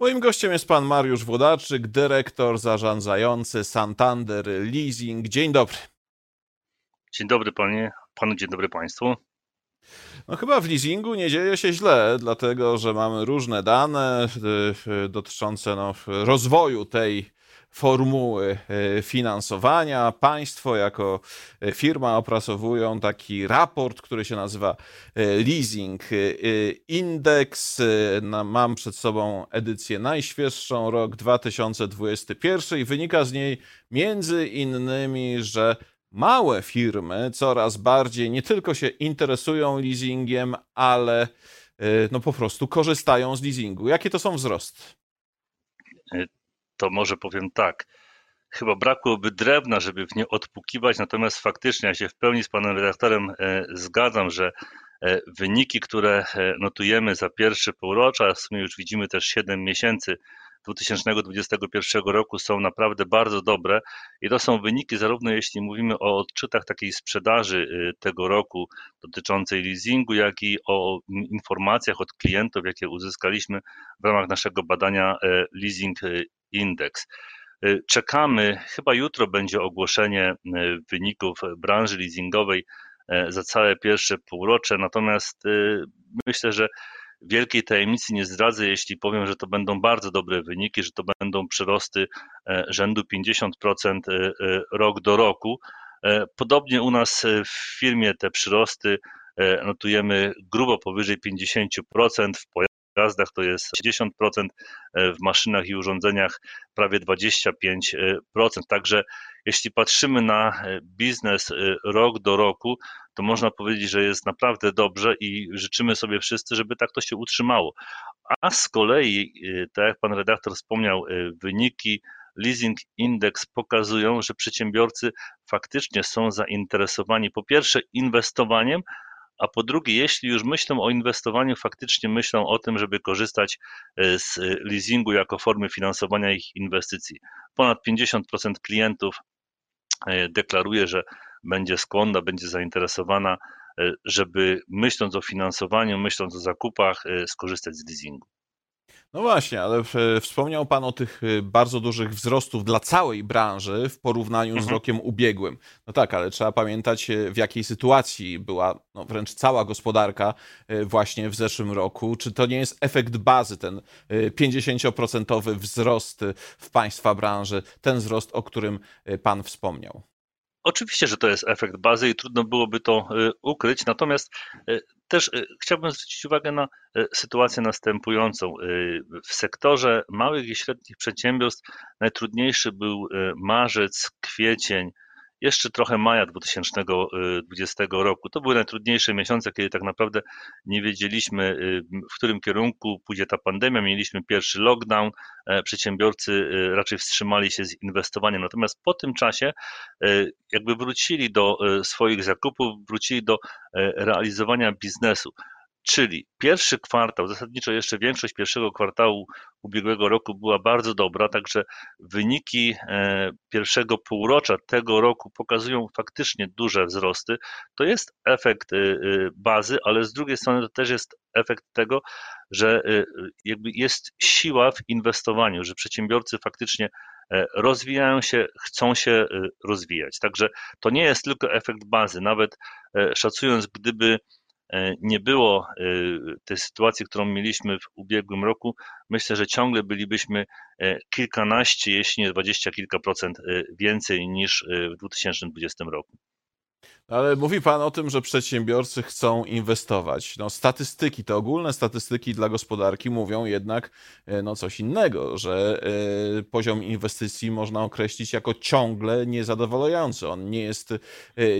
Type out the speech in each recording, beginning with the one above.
Moim gościem jest pan Mariusz Włodarczyk, dyrektor zarządzający Santander Leasing. Dzień dobry. Dzień dobry panie, panu, dzień dobry państwu. No chyba w leasingu nie dzieje się źle, dlatego że mamy różne dane y, y, dotyczące no, rozwoju tej formuły e, finansowania. Państwo jako e, firma opracowują taki raport, który się nazywa e, Leasing Index. Mam przed sobą edycję najświeższą, rok 2021 i wynika z niej między innymi, że małe firmy coraz bardziej nie tylko się interesują leasingiem, ale no po prostu korzystają z leasingu. Jakie to są wzrosty? To może powiem tak. Chyba brakłoby drewna, żeby w nie odpukiwać, natomiast faktycznie ja się w pełni z panem redaktorem e, zgadzam, że e, wyniki, które e, notujemy za pierwsze półrocza, w sumie już widzimy też 7 miesięcy 2021 roku są naprawdę bardzo dobre i to są wyniki zarówno jeśli mówimy o odczytach takiej sprzedaży tego roku dotyczącej leasingu, jak i o informacjach od klientów, jakie uzyskaliśmy w ramach naszego badania Leasing indeks. Y, czekamy, chyba jutro będzie ogłoszenie y, wyników branży leasingowej y, za całe pierwsze półrocze, natomiast myślę, że wielkiej tajemnicy nie zdradzę, jeśli powiem, że to będą bardzo dobre wyniki, że to będą przyrosty rzędu 50% rok do roku. Podobnie u nas w firmie te przyrosty notujemy grubo powyżej 50% w pojazdach to jest 60%, e, w maszynach i urządzeniach prawie 25%. Także jeśli patrzymy na e, biznes e, rok do roku, to można powiedzieć, że jest naprawdę dobrze i życzymy sobie wszyscy, żeby tak to się utrzymało. A z kolei, tak jak pan redaktor wspomniał, wyniki Leasing Index pokazują, że przedsiębiorcy faktycznie są zainteresowani po pierwsze inwestowaniem, a po drugie, jeśli już myślą o inwestowaniu, faktycznie myślą o tym, żeby korzystać e, z leasingu jako formy finansowania ich inwestycji. Ponad 50% klientów e, deklaruje, że będzie skłonna, będzie zainteresowana, e, żeby myśląc o finansowaniu, myśląc o zakupach, skorzystać z leasingu. No właśnie, ale wspomniał Pan o tych y, bardzo dużych wzrostów dla całej branży w porównaniu mhm. z rokiem ubiegłym. No tak, ale trzeba pamiętać, y, w jakiej sytuacji była no, wręcz cała gospodarka y, właśnie w zeszłym roku. Czy to nie jest efekt bazy, ten 50% wzrost w Państwa branży, ten wzrost, o którym Pan wspomniał? Oczywiście, że to jest efekt bazy i trudno byłoby to ukryć, natomiast też y, chciałbym zwrócić uwagę na sytuację następującą. W sektorze małych i średnich przedsiębiorstw najtrudniejszy był marzec, kwiecień, jeszcze trochę maja 2020 roku. To były najtrudniejsze miesiące, kiedy tak naprawdę nie wiedzieliśmy, w którym kierunku pójdzie ta pandemia. Mieliśmy pierwszy lockdown, e, przedsiębiorcy raczej wstrzymali się z inwestowaniem. Natomiast po tym czasie e, jakby wrócili do e, swoich zakupów, wrócili do realizowania biznesu. Czyli pierwszy kwartał, zasadniczo jeszcze większość pierwszego kwartału ubiegłego roku była bardzo dobra, także wyniki e, pierwszego półrocza tego roku pokazują faktycznie duże wzrosty. To jest efekt e, e, bazy, ale z drugiej strony to też jest efekt tego, że jakby jest siła w inwestowaniu, że przedsiębiorcy faktycznie rozwijają się, chcą się rozwijać. Także to nie jest tylko efekt bazy. Nawet szacując, gdyby nie było e, tej sytuacji, którą mieliśmy w ubiegłym roku, myślę, że ciągle bylibyśmy e, kilkanaście, jeśli nie dwadzieścia kilka procent więcej niż w 2020 roku. Ale mówi Pan o tym, że przedsiębiorcy chcą inwestować. No, statystyki, te ogólne statystyki dla gospodarki mówią jednak e, no, coś innego, że y, poziom inwestycji można określić jako ciągle niezadowalający. On nie jest, y,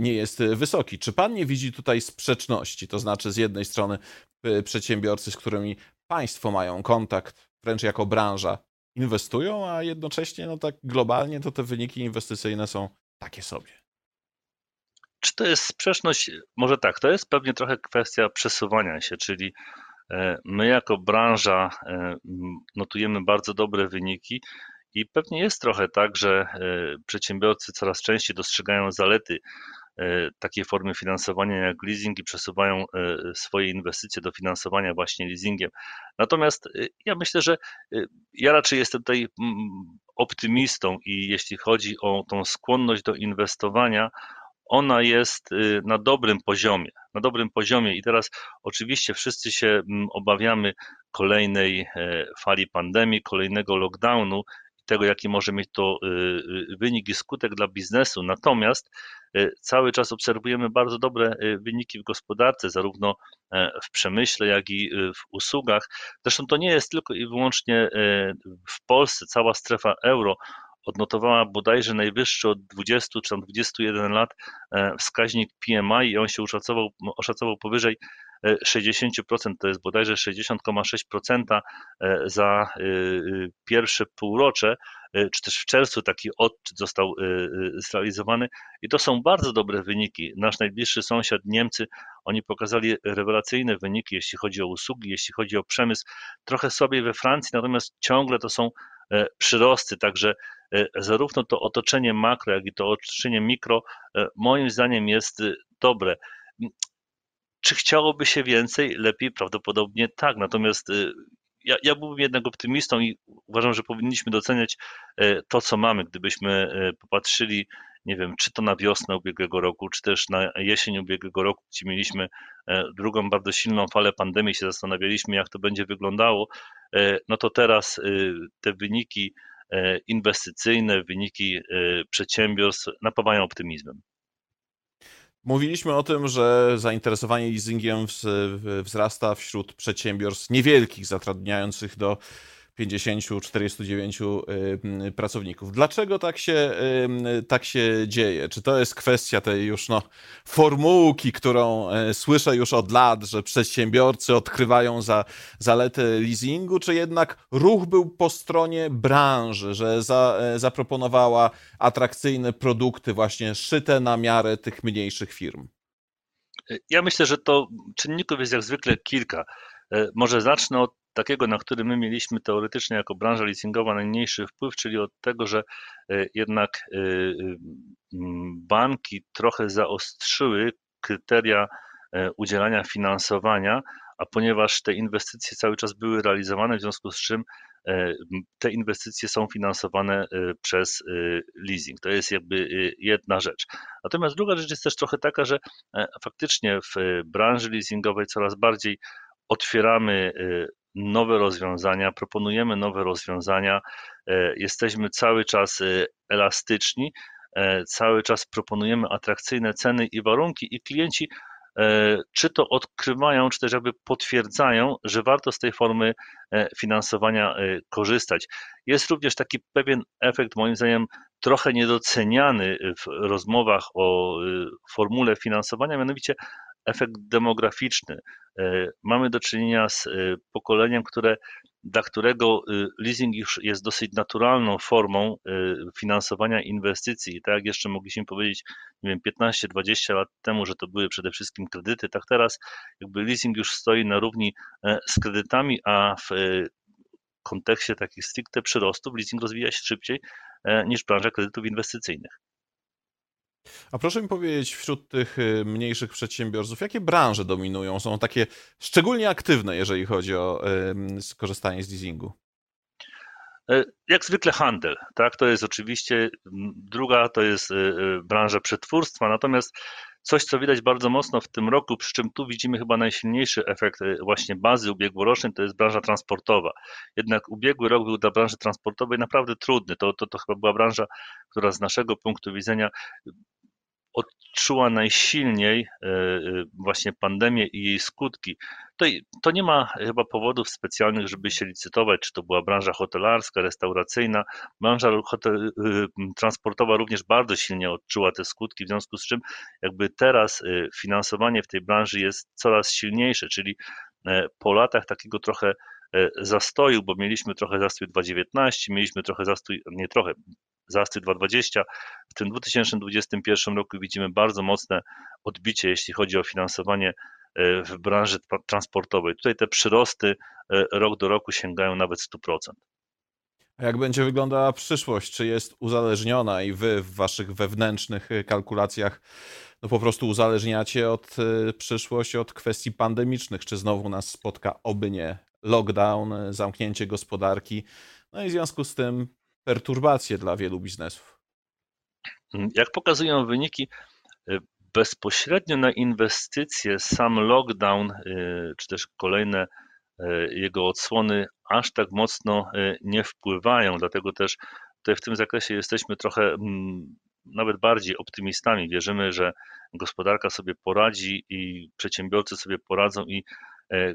nie jest wysoki. Czy Pan nie widzi tutaj sprzeczności? To znaczy, z jednej strony y, przedsiębiorcy, z którymi Państwo mają kontakt, wręcz jako branża, inwestują, a jednocześnie no, tak globalnie to te wyniki inwestycyjne są takie sobie. Czy to jest sprzeczność? Może tak, to jest pewnie trochę kwestia przesuwania się, czyli e, my jako branża e, notujemy bardzo dobre wyniki i pewnie jest trochę tak, że e, przedsiębiorcy coraz częściej dostrzegają zalety takiej formy finansowania jak leasing i przesuwają swoje inwestycje do finansowania właśnie leasingiem. Natomiast ja myślę, że ja raczej jestem tutaj mm, optymistą i jeśli chodzi o tą skłonność do inwestowania, ona jest y, na dobrym poziomie, na dobrym poziomie i teraz oczywiście wszyscy się mm, obawiamy kolejnej e, fali pandemii, kolejnego lockdownu i tego, jaki może mieć to y, y, wynik i skutek dla biznesu. Natomiast cały czas obserwujemy bardzo dobre wyniki w gospodarce, zarówno e, w przemyśle, jak i w usługach. Zresztą to nie jest tylko i wyłącznie e, w Polsce, cała strefa euro odnotowała bodajże najwyższy od 20 czy 21 lat e, wskaźnik PMI i on się oszacował, oszacował powyżej 60%, e, to jest bodajże 60,6% e, za pierwsze półrocze, czy też w czerwcu taki odczyt został zrealizowany. I to są bardzo dobre wyniki. Nasz najbliższy sąsiad Niemcy, oni pokazali rewelacyjne wyniki, jeśli chodzi o usługi, jeśli chodzi o przemysł, trochę sobie we Francji, natomiast ciągle to są przyrosty, także zarówno to otoczenie makro, jak i to otoczenie mikro, e, moim zdaniem jest e, dobre. Czy chciałoby się więcej? Lepiej prawdopodobnie tak. Natomiast ja, ja byłbym jednak optymistą i uważam, że powinniśmy doceniać to, co mamy. Gdybyśmy popatrzyli, nie wiem, czy to na wiosnę ubiegłego roku, czy też na jesień ubiegłego roku, gdzie mieliśmy drugą bardzo silną falę pandemii, się zastanawialiśmy, jak to będzie wyglądało, no to teraz te wyniki E, inwestycyjne, wyniki e, przedsiębiorstw napawają optymizmem. Mówiliśmy o tym, że zainteresowanie leasingiem wzrasta wśród przedsiębiorstw niewielkich, zatrudniających do 50-49 pracowników. Dlaczego tak się, tak się dzieje? Czy to jest kwestia tej już no, formułki, którą e, słyszę już od lat, że przedsiębiorcy odkrywają za zalety leasingu, czy jednak ruch był po stronie branży, że za, e, zaproponowała atrakcyjne produkty właśnie szyte na miarę tych mniejszych firm? Ja myślę, że to czynników jest jak zwykle kilka. E, może zacznę od takiego, na który my mieliśmy teoretycznie jako branża leasingowa najmniejszy wpływ, czyli od tego, że e, jednak e, banki trochę zaostrzyły kryteria udzielania finansowania, a ponieważ te inwestycje cały czas były realizowane, w związku z czym te inwestycje są finansowane przez leasing. To jest jakby jedna rzecz. Natomiast druga rzecz jest też trochę taka, że faktycznie w branży leasingowej coraz bardziej otwieramy nowe rozwiązania, proponujemy nowe rozwiązania, e, jesteśmy cały czas y, elastyczni, e, cały czas proponujemy atrakcyjne ceny i warunki, i klienci e, czy to odkrywają, czy też jakby potwierdzają, że warto z tej formy finansowania korzystać. Jest również taki pewien efekt, moim zdaniem, trochę niedoceniany w rozmowach o formule finansowania, mianowicie efekt demograficzny. E, mamy do czynienia z e, pokoleniem, które, dla którego e, leasing już jest dosyć naturalną formą finansowania inwestycji. I tak jak jeszcze mogliśmy powiedzieć, nie wiem, 15-20 lat temu, że to były przede wszystkim kredyty, tak teraz jakby leasing już stoi na równi z kredytami, a w kontekście takich stricte przyrostów leasing rozwija się szybciej niż branża kredytów inwestycyjnych. A proszę mi powiedzieć, wśród tych y, mniejszych przedsiębiorców, jakie branże dominują? Są takie szczególnie aktywne, jeżeli chodzi o skorzystanie z leasingu? E, jak zwykle handel, tak? To jest oczywiście druga, to jest y, y, branża przetwórstwa, natomiast coś, co widać bardzo mocno w tym roku, przy czym tu widzimy chyba najsilniejszy efekt właśnie bazy ubiegłorocznej, to jest branża transportowa. Jednak ubiegły rok był dla branży transportowej naprawdę trudny. To, to, to chyba była branża, która z naszego punktu widzenia odczuła najsilniej e, e, właśnie pandemię i jej skutki. To, to nie ma chyba powodów specjalnych, żeby się licytować, czy to była branża hotelarska, restauracyjna. Branża hotel, e, transportowa również bardzo silnie odczuła te skutki, w związku z czym jakby teraz finansowanie w tej branży jest coraz silniejsze, czyli po latach takiego trochę zastoju, bo mieliśmy trochę zastój 2019, mieliśmy trochę zastój, nie trochę, zastój 2020. W tym 2021 roku widzimy bardzo mocne odbicie, jeśli chodzi o finansowanie e, w branży transportowej. Tutaj te przyrosty e, rok do roku sięgają nawet 100%. A jak będzie wyglądała przyszłość? Czy jest uzależniona i wy w waszych wewnętrznych kalkulacjach no po prostu uzależniacie od przyszłości od kwestii pandemicznych. Czy znowu nas spotka, oby nie, lockdown, zamknięcie gospodarki, no i w związku z tym perturbacje dla wielu biznesów. Jak pokazują wyniki, bezpośrednio na inwestycje sam lockdown, czy też kolejne jego odsłony aż tak mocno nie wpływają, dlatego też tutaj w tym zakresie jesteśmy trochę mm, nawet bardziej optymistami. Wierzymy, że gospodarka sobie poradzi i przedsiębiorcy sobie poradzą i e,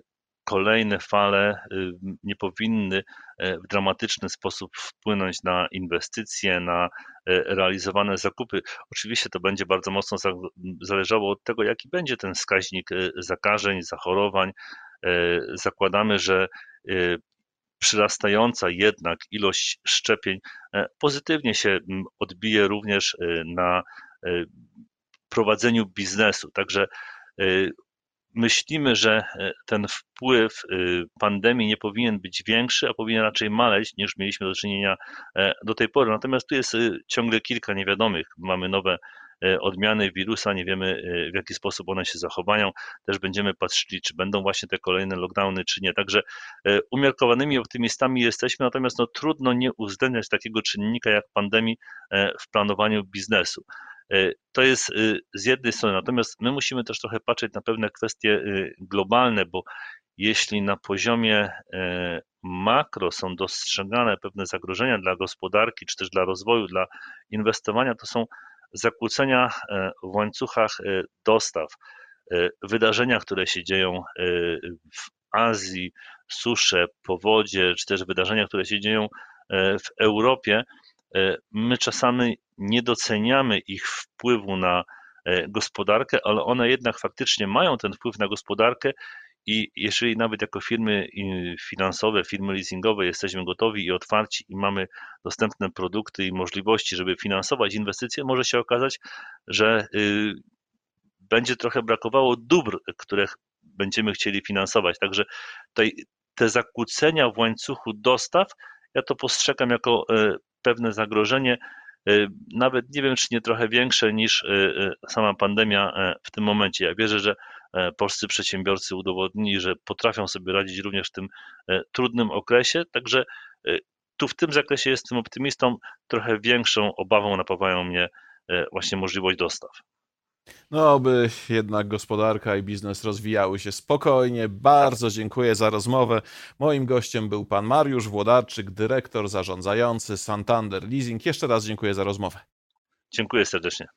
kolejne fale y, nie powinny e, w dramatyczny sposób wpłynąć na inwestycje, na e, realizowane zakupy. Oczywiście to będzie bardzo mocno zależało od tego, jaki będzie ten wskaźnik zakażeń, zachorowań. Zakładamy, że przyrastająca jednak ilość szczepień e, pozytywnie się odbije również e, na e, prowadzeniu biznesu. Także myślimy, że ten wpływ pandemii nie powinien być większy, a powinien raczej maleć niż mieliśmy do czynienia do tej pory. Natomiast tu jest ciągle kilka niewiadomych. Mamy nowe E, odmiany wirusa, nie wiemy e, w jaki sposób one się zachowają. Też będziemy patrzyli, czy będą właśnie te kolejne lockdowny, czy nie. Także e, umiarkowanymi optymistami jesteśmy, natomiast no, trudno nie uwzględniać takiego czynnika jak pandemii w planowaniu biznesu. To jest z jednej strony, natomiast my musimy też trochę patrzeć na pewne kwestie globalne, bo jeśli na poziomie makro są dostrzegane pewne zagrożenia dla gospodarki, czy też dla rozwoju, dla inwestowania, to są zakłócenia w łańcuchach dostaw, wydarzenia, które się dzieją w Azji, susze, powodzie, czy też wydarzenia, które się dzieją w Europie, my czasami nie doceniamy ich wpływu na gospodarkę, ale one jednak faktycznie mają ten wpływ na gospodarkę i jeżeli nawet jako firmy finansowe, firmy leasingowe jesteśmy gotowi i otwarci i mamy dostępne produkty i możliwości, żeby finansować inwestycje, może się okazać, że y, będzie trochę brakowało dóbr, których będziemy chcieli finansować. Także tutaj te zakłócenia w łańcuchu dostaw, ja to postrzegam jako e, pewne zagrożenie, e, nawet nie wiem, czy nie trochę większe niż e, sama pandemia w tym momencie. Ja wierzę, że E, polscy przedsiębiorcy udowodnili, że potrafią sobie radzić również w tym e, trudnym okresie. Także e, tu w tym zakresie jestem optymistą. Trochę większą obawą napawają mnie właśnie możliwość dostaw. No, aby jednak gospodarka i biznes rozwijały się spokojnie. Bardzo dziękuję za rozmowę. Moim gościem był pan Mariusz Włodarczyk, dyrektor zarządzający Santander Leasing. Jeszcze raz dziękuję za rozmowę. Dziękuję serdecznie.